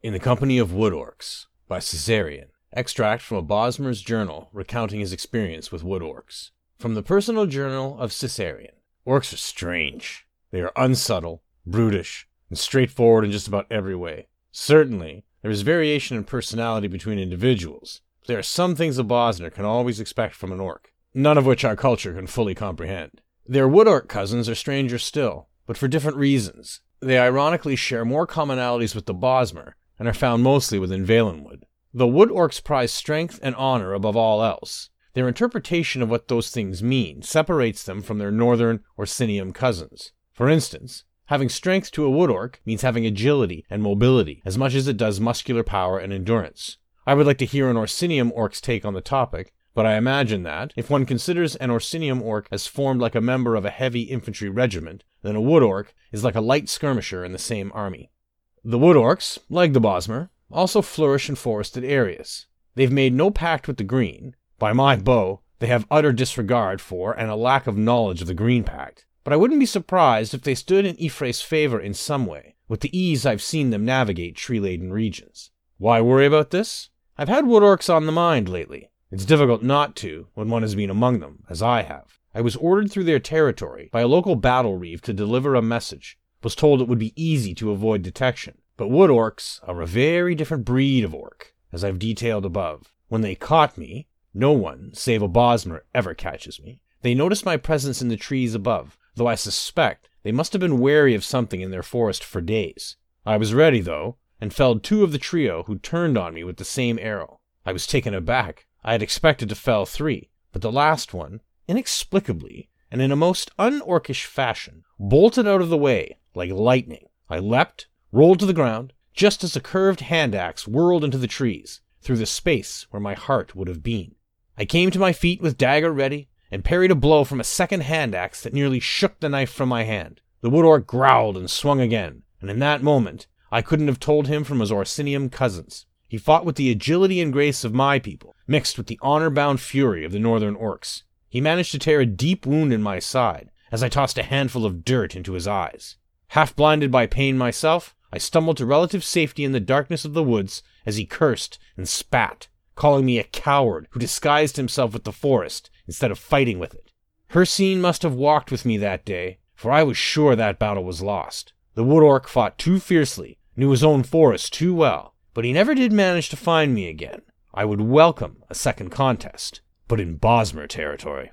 In the Company of Wood Orcs by Caesarion. Extract from a Bosmer's journal recounting his experience with wood orcs. From the personal journal of Caesarion. Orcs are strange. They are unsubtle, brutish, and straightforward in just about every way. Certainly, there is variation in personality between individuals, but there are some things a Bosmer can always expect from an orc, none of which our culture can fully comprehend. Their wood orc cousins are stranger still, but for different reasons. They ironically share more commonalities with the Bosmer and are found mostly within Valenwood. The wood orcs prize strength and honor above all else. Their interpretation of what those things mean separates them from their northern Orsinium cousins. For instance, having strength to a wood orc means having agility and mobility as much as it does muscular power and endurance. I would like to hear an Orsinium orc's take on the topic, but I imagine that, if one considers an Orsinium orc as formed like a member of a heavy infantry regiment, then a wood orc is like a light skirmisher in the same army. The wood orcs, like the Bosmer, also flourish in forested areas. They've made no pact with the green. By my bow, they have utter disregard for and a lack of knowledge of the green pact. But I wouldn't be surprised if they stood in Y'ffre's favor in some way, with the ease I've seen them navigate tree laden regions. Why worry about this? I've had wood orcs on the mind lately. It's difficult not to when one has been among them, as I have. I was ordered through their territory by a local battle reeve to deliver a message, was told it would be easy to avoid detection. But wood orcs are a very different breed of orc, as I've detailed above. When they caught me, no one, save a Bosmer, ever catches me. They noticed my presence in the trees above, though I suspect they must have been wary of something in their forest for days. I was ready, though, and felled two of the trio who turned on me with the same arrow. I was taken aback. I had expected to fell three, but the last one, inexplicably, and in a most unorcish fashion, bolted out of the way like lightning. I leapt, rolled to the ground, just as a curved hand axe whirled into the trees, through the space where my heart would have been. I came to my feet with dagger ready, and parried a blow from a second hand axe that nearly shook the knife from my hand. The wood orc growled and swung again, and in that moment I couldn't have told him from his Orsinium cousins. He fought with the agility and grace of my people, mixed with the honor bound fury of the northern orcs. He managed to tear a deep wound in my side as I tossed a handful of dirt into his eyes. Half blinded by pain myself, I stumbled to relative safety in the darkness of the woods as he cursed and spat, calling me a coward who disguised himself with the forest instead of fighting with it. Hircine must have walked with me that day, for I was sure that battle was lost. The wood orc fought too fiercely, knew his own forest too well, but he never did manage to find me again. I would welcome a second contest, but in Bosmer territory.